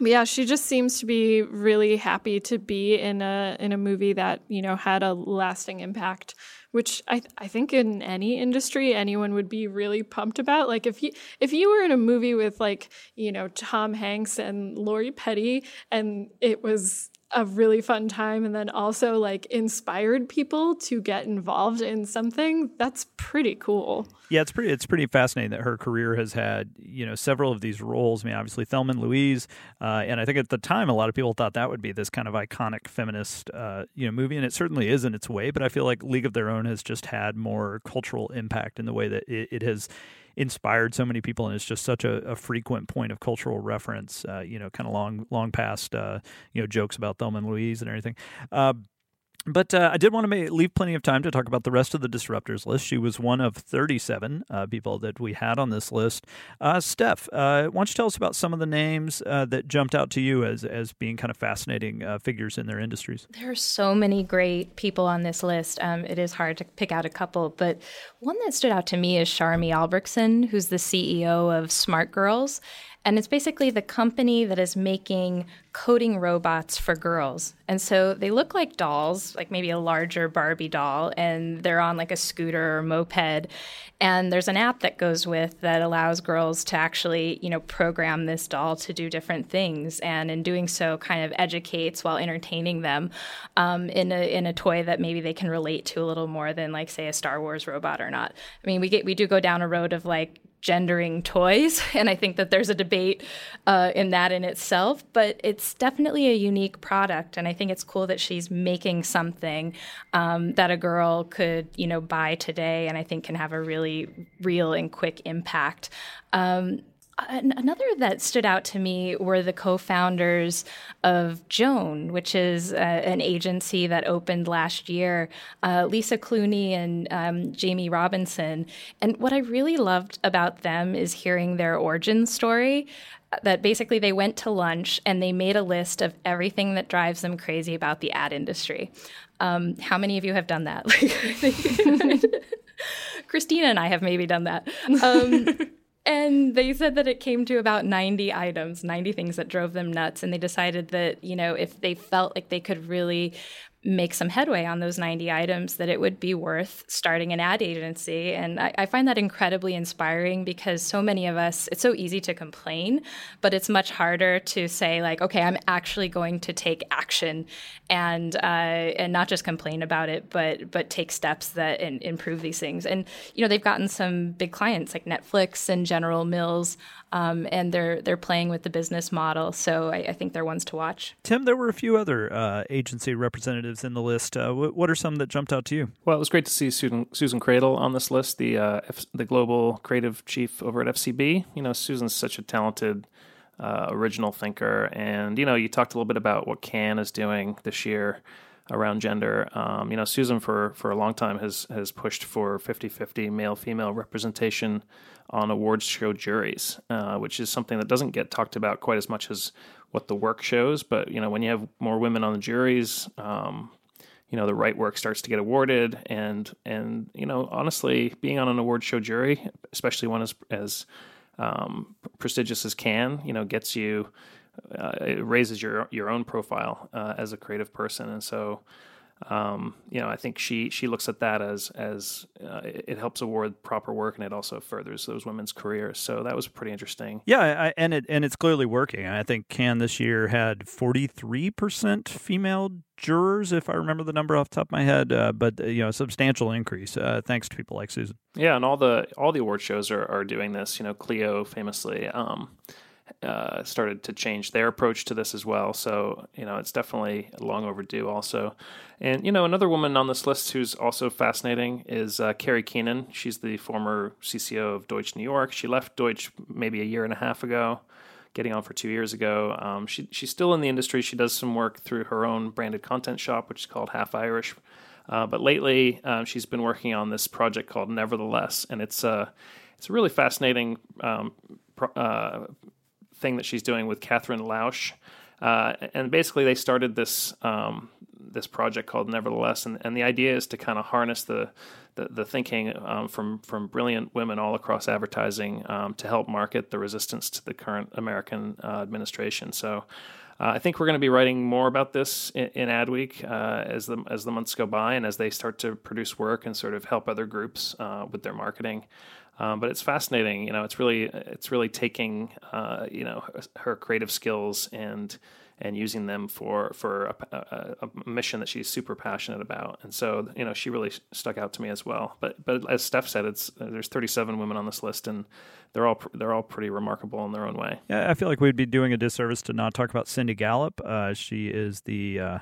yeah, she just seems to be really happy to be in a in a movie that you know had a lasting impact, which I I think in any industry anyone would be really pumped about. Like if you if you were in a movie with like you know Tom Hanks and Lori Petty and it was a really fun time and then also like inspired people to get involved in something, that's pretty cool. Yeah, it's pretty it's pretty fascinating that her career has had, you know, several of these roles. I mean, obviously Thelma and Louise, uh, and I think at the time a lot of people thought that would be this kind of iconic feminist uh, you know, movie and it certainly is in its way, but I feel like League of Their Own has just had more cultural impact in the way that it, it has inspired so many people, and it's just such a, a frequent point of cultural reference. Uh, you know, kind of long, long past uh, you know jokes about Thelma and Louise and everything. But uh, I did want to make, leave plenty of time to talk about the rest of the disruptors list. She was one of 37 uh, people that we had on this list. Uh, Steph, uh, why don't you tell us about some of the names uh, that jumped out to you as, as being kind of fascinating uh, figures in their industries? There are so many great people on this list. Um, it is hard to pick out a couple, but one that stood out to me is Sharmi Albrechtsen, who's the CEO of SmartGurlz. And it's basically the company that is making coding robots for girls. And so they look like dolls, like maybe a larger Barbie doll, and they're on like a scooter or moped. And there's an app that goes with that allows girls to actually, you know, program this doll to do different things. And in doing so, kind of educates while entertaining them um, in a in a toy that maybe they can relate to a little more than like say a Star Wars robot or not. I mean, we get we do go down a road of like gendering toys. And I think that there's a debate uh, in that in itself, but it's definitely a unique product. And I think it's cool that she's making something um, that a girl could, you know, buy today and I think can have a really real and quick impact. Um, Another that stood out to me were the co founders of Joan, which is uh, an agency that opened last year, uh, Lisa Clunie and um, Jaime Robinson. And what I really loved about them is hearing their origin story. Uh, that basically they went to lunch and they made a list of everything that drives them crazy about the ad industry. Um, how many of you have done that? Kristina and I have maybe done that. Um, and they said that it came to about 90 items, 90 things that drove them nuts. And they decided that, you know, if they felt like they could really make some headway on those 90 items, that it would be worth starting an ad agency. And I, I, find that incredibly inspiring because so many of us, it's so easy to complain, but it's much harder to say, like, okay, I'm actually going to take action and uh, and not just complain about it, but but take steps that in, improve these things. And you know, they've gotten some big clients like Netflix and General Mills um, and they're they're playing with the business model. So I, I, think they're ones to watch. Tim, there were a few other uh, agency representatives in the list. Uh, what, what, are some that jumped out to you? Well, it was great to see Susan, Susan Credle on this list, the uh, F, the global creative chief over at FCB. You know, Susan's such a talented. Uh, original thinker, and you know, you talked a little bit about what Cannes is doing this year around gender. Um, you know, Susan for for a long time has has pushed for 50-50 male female representation on awards show juries, uh, which is something that doesn't get talked about quite as much as what the work shows. But you know, when you have more women on the juries, um, you know, the right work starts to get awarded, and and you know, honestly, being on an award show jury, especially one as as um, prestigious as Cannes, you know, gets you uh, it raises your your own profile uh, as a creative person, and so um, you know I think she she looks at that as as uh, it helps award proper work, and it also furthers those women's careers. So that was pretty interesting. Yeah, I, and it and it's clearly working. I think Cannes this year had forty three percent female jurors, if I remember the number off the top of my head, uh, but you know, a substantial increase uh, thanks to people like Susan. Yeah, and all the all the award shows are, are doing this. You know, Clio famously um, uh, started to change their approach to this as well. So, you know, it's definitely long overdue also. And, you know, another woman on this list who's also fascinating is uh, Kerry Keenan. She's the former CCO of Deutsch New York. She left Deutsch maybe a year and a half ago, getting on for two years ago. Um, she, she's still in the industry. She does some work through her own branded content shop, which is called Half Irish. Uh, but lately, uh, she's been working on this project called Nevertheless, and it's a uh, it's a really fascinating um, uh, thing that she's doing with Catherine Lausch. Uh, and basically, they started this um, this project called Nevertheless, and, and the idea is to kind of harness the the, the thinking um, from from brilliant women all across advertising um, to help market the resistance to the current American uh, administration. So. Uh, I think we're going to be writing more about this in, in Adweek uh, as the as the months go by and as they start to produce work and sort of help other groups uh, with their marketing. Um, but it's fascinating. You know, it's really it's really taking uh, you know her, creative skills and and using them for for a, a, a, mission that she's super passionate about. And so, you know, she really stuck out to me as well. But but as Steph said, it's there's 37 women on this list, and they're all they're all pretty remarkable in their own way. Yeah, I feel like we'd be doing a disservice to not talk about Cindy Gallop. Uh, she is the uh,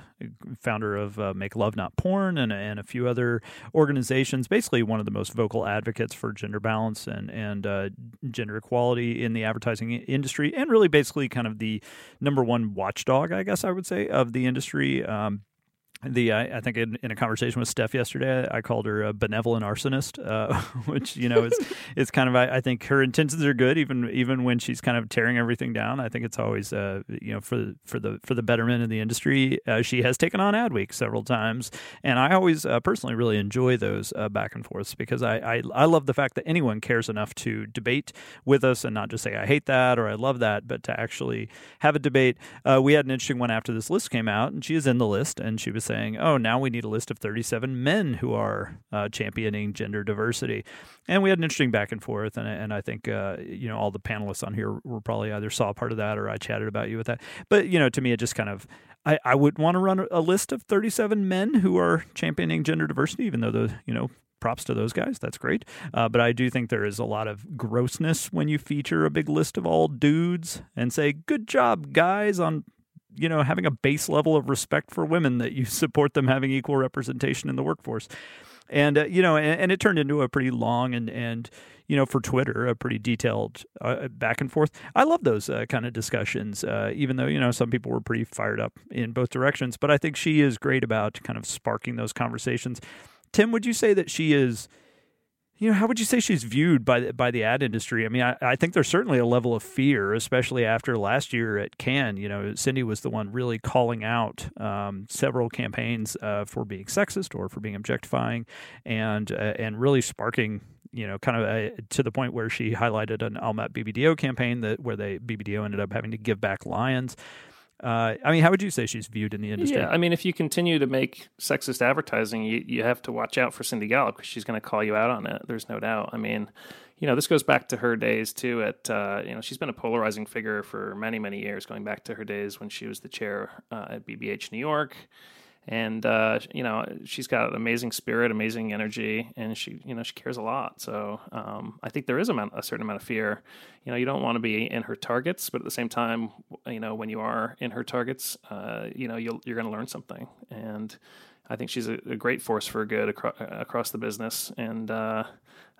founder of uh, Make Love Not Porn and and a few other organizations. Basically, one of the most vocal advocates for gender balance and and uh, gender equality in the advertising industry, and really basically kind of the number one watchdog, I guess I would say, of the industry. Um, the I, I think in, in, a conversation with Steph yesterday, I called her a benevolent arsonist, uh, which you know is is kind of I, I, think her intentions are good, even even when she's kind of tearing everything down. I think it's always uh, you know for for the for the betterment of the industry. Uh, she has taken on Adweek several times, and I always uh, personally really enjoy those uh, back and forths because I, I I love the fact that anyone cares enough to debate with us and not just say I hate that or I love that, but to actually have a debate. Uh, we had an interesting one after this list came out, and she is in the list, and she was saying saying, "Oh, now we need a list of 37 men who are uh, championing gender diversity." And we had an interesting back and forth, and, and I think uh, you know all the panelists on here were probably either saw part of that or I chatted about you with that. But you know, to me, it just kind of I, I would want to run a list of 37 men who are championing gender diversity, even though the you know props to those guys. That's great. Uh, but I do think there is a lot of grossness when you feature a big list of all dudes and say, good job, guys, on you know, having a base level of respect for women that you support them having equal representation in the workforce. And, uh, you know, and, and, it turned into a pretty long and, and, you know, for Twitter, a pretty detailed uh, back and forth. I love those uh, kind of discussions, uh, even though, you know, some people were pretty fired up in both directions. But I think she is great about kind of sparking those conversations. Tim, would you say that she is you know, how would you say she's viewed by the, by the ad industry? I mean, I, I think there's certainly a level of fear, especially after last year at Cannes. You know, Cindy was the one really calling out um, several campaigns uh, for being sexist or for being objectifying, and uh, and really sparking you know, kind of a, to the point where she highlighted an Almap BBDO campaign that where they BBDO ended up having to give back lions. Uh, I mean, how would you say she's viewed in the industry? Yeah, I mean, if you continue to make sexist advertising, you, you have to watch out for Cindy Gallop because she's going to call you out on it. There's no doubt. I mean, you know, this goes back to her days too. At uh, you know, she's been a polarizing figure for many, many years, going back to her days when she was the chair uh, at BBH New York and uh, you know she's got amazing spirit, amazing energy, and she you know she cares a lot. So um, I think there is a, a, certain amount of fear. You know, you don't want to be in her targets, but at the same time, you know, when you are in her targets, uh, you know you are going to learn something, and I think she's a, a great force for good acro- across the business, and uh,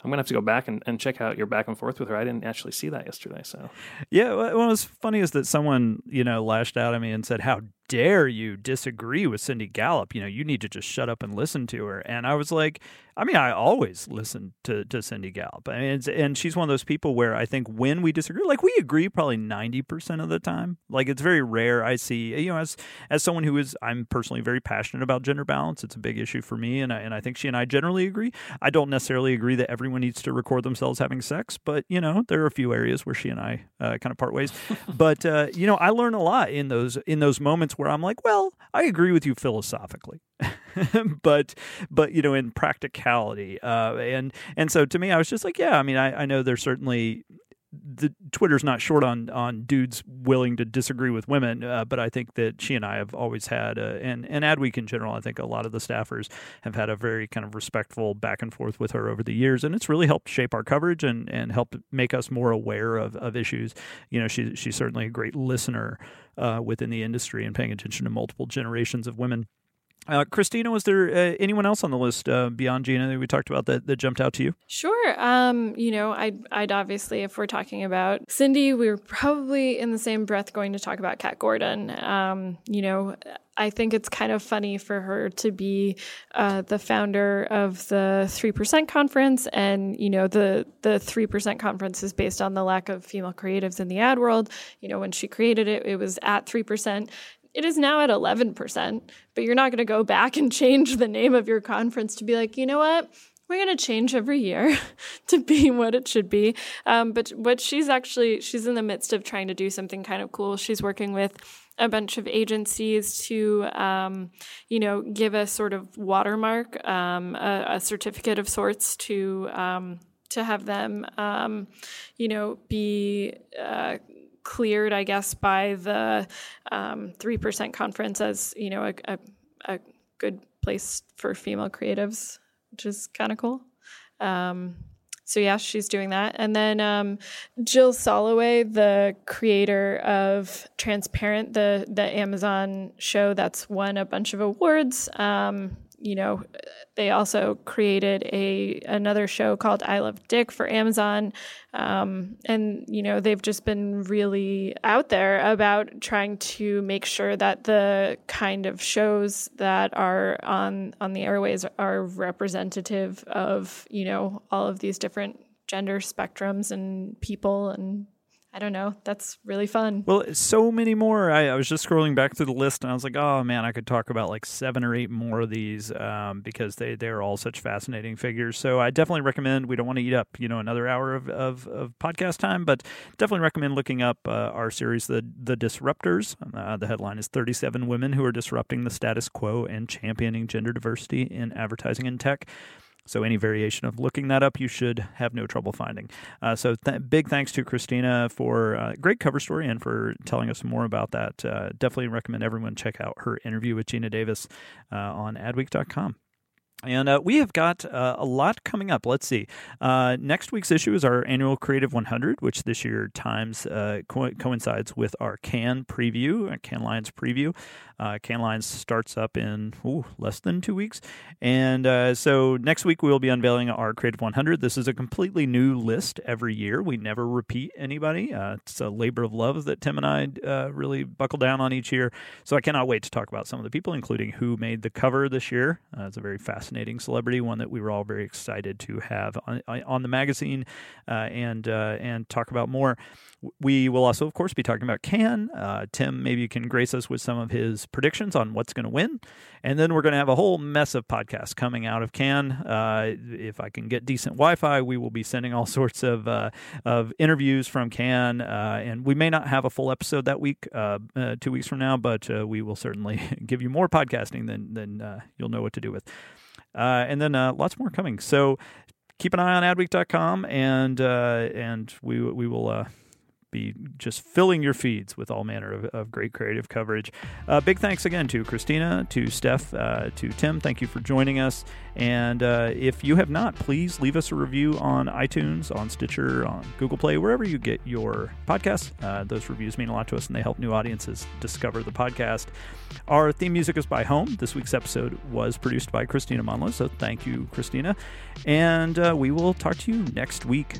I'm gonna have to go back and, and check out your back and forth with her. I didn't actually see that yesterday. So yeah, what was funny is that someone you know lashed out at me and said, "How dare you disagree with Cindy Gallop? You know, you need to just shut up and listen to her." And I was like, I mean, I always listen to, to Cindy Gallop. I mean, and she's one of those people where I think when we disagree, like we agree probably 90% of the time. Like it's very rare I see, you know, as as someone who is, I'm personally very passionate about gender balance. It's a big issue for me. And I, and I think she and I generally agree. I don't necessarily agree that everyone needs to record themselves having sex, but, you know, there are a few areas where she and I uh, kind of part ways. but, uh, you know, I learn a lot in those, in those moments where I'm like, well, I agree with you philosophically. but but you know in practicality uh, and and so to me I was just like yeah I mean I, I know there's certainly the Twitter's not short on on dudes willing to disagree with women, uh, but I think that she and I have always had, a, and and Adweek in general, I think a lot of the staffers have had a very kind of respectful back and forth with her over the years, and it's really helped shape our coverage and and help make us more aware of, of issues. You know, she's she's certainly a great listener uh, within the industry and paying attention to multiple generations of women. Uh, Kristina, was there uh, anyone else on the list uh, beyond Geena that we talked about that, that jumped out to you? Sure. Um, you know, I'd, I'd obviously, if we're talking about Cindy, we are probably in the same breath going to talk about Kat Gordon. Um, you know, I think it's kind of funny for her to be uh, the founder of the 3% conference. And, you know, the, the 3% conference is based on the lack of female creatives in the ad world. You know, when she created it, it was at 3%. It is now at 11%, but you're not going to go back and change the name of your conference to be like, you know what? We're going to change every year to be what it should be. Um, but what she's actually, she's in the midst of trying to do something kind of cool. She's working with a bunch of agencies to, um, you know, give a sort of watermark, um, a, a, certificate of sorts to um, to have them, um, you know, be uh, cleared, I guess, by the um, 3% conference as, you know, a, a, a, good place for female creatives, which is kind of cool. Um, so yeah, she's doing that. And then um, Jill Soloway, the creator of Transparent, the the Amazon show that's won a bunch of awards. Um, you know, they also created a another show called I Love Dick for Amazon, um, and you know they've just been really out there about trying to make sure that the kind of shows that are on on the airways are representative of you know all of these different gender spectrums and people and I don't know. That's really fun. Well, so many more. I, I, was just scrolling back through the list and I was like, oh man, I could talk about like seven or eight more of these um, because they, they're all such fascinating figures. So I definitely recommend, we don't want to eat up, you know, another hour of, of, of podcast time, but definitely recommend looking up uh, our series, The, the Disruptors. Uh, the headline is 37 Women Who Are Disrupting the Status Quo and Championing Gender Diversity in Advertising and Tech. So any variation of looking that up, you should have no trouble finding. Uh, so th- big thanks to Kristina for uh, great cover story and for telling us more about that. Uh, definitely recommend everyone check out her interview with Geena Davis uh, on adweek.com. And uh, we have got uh, a lot coming up. Let's see. Uh, next week's issue is our annual Creative 100, which this year times uh, co- coincides with our Cannes preview, uh, Cannes Lions preview. Uh, Cannes Lions starts up in ooh, less than two weeks. And uh, so next week we will be unveiling our Creative 100. This is a completely new list every year. We never repeat anybody. It's a labor of love that Tim and I really buckle down on each year. So I cannot wait to talk about some of the people, including who made the cover this year. It's a very fascinating celebrity, one that we were all very excited to have on, on the magazine uh, and and talk about more. We will also, of course, be talking about Cannes. Uh, Tim, maybe you can grace us with some of his predictions on what's going to win. And then we're going to have a whole mess of podcasts coming out of Cannes. Uh, if I can get decent Wi Fi, we will be sending all sorts of, uh, of interviews from Cannes, Uh, and we may not have a full episode that week, uh, uh, two weeks from now, but we will certainly give you more podcasting than, than you'll know what to do with. Uh, and then uh, lots more coming. So keep an eye on adweek.com and uh, and we we will uh, be just filling your feeds with all manner of, of great creative coverage. Uh, big thanks again to Kristina, to Steph, uh, to Tim. Thank you for joining us. And uh, if you have not, please leave us a review on iTunes, on Stitcher, on Google Play, wherever you get your podcasts. Uh, those reviews mean a lot to us and they help new audiences discover the podcast. Our theme music is by Home. This week's episode was produced by Kristina Monllos, so thank you, Kristina. And uh, we will talk to you next week.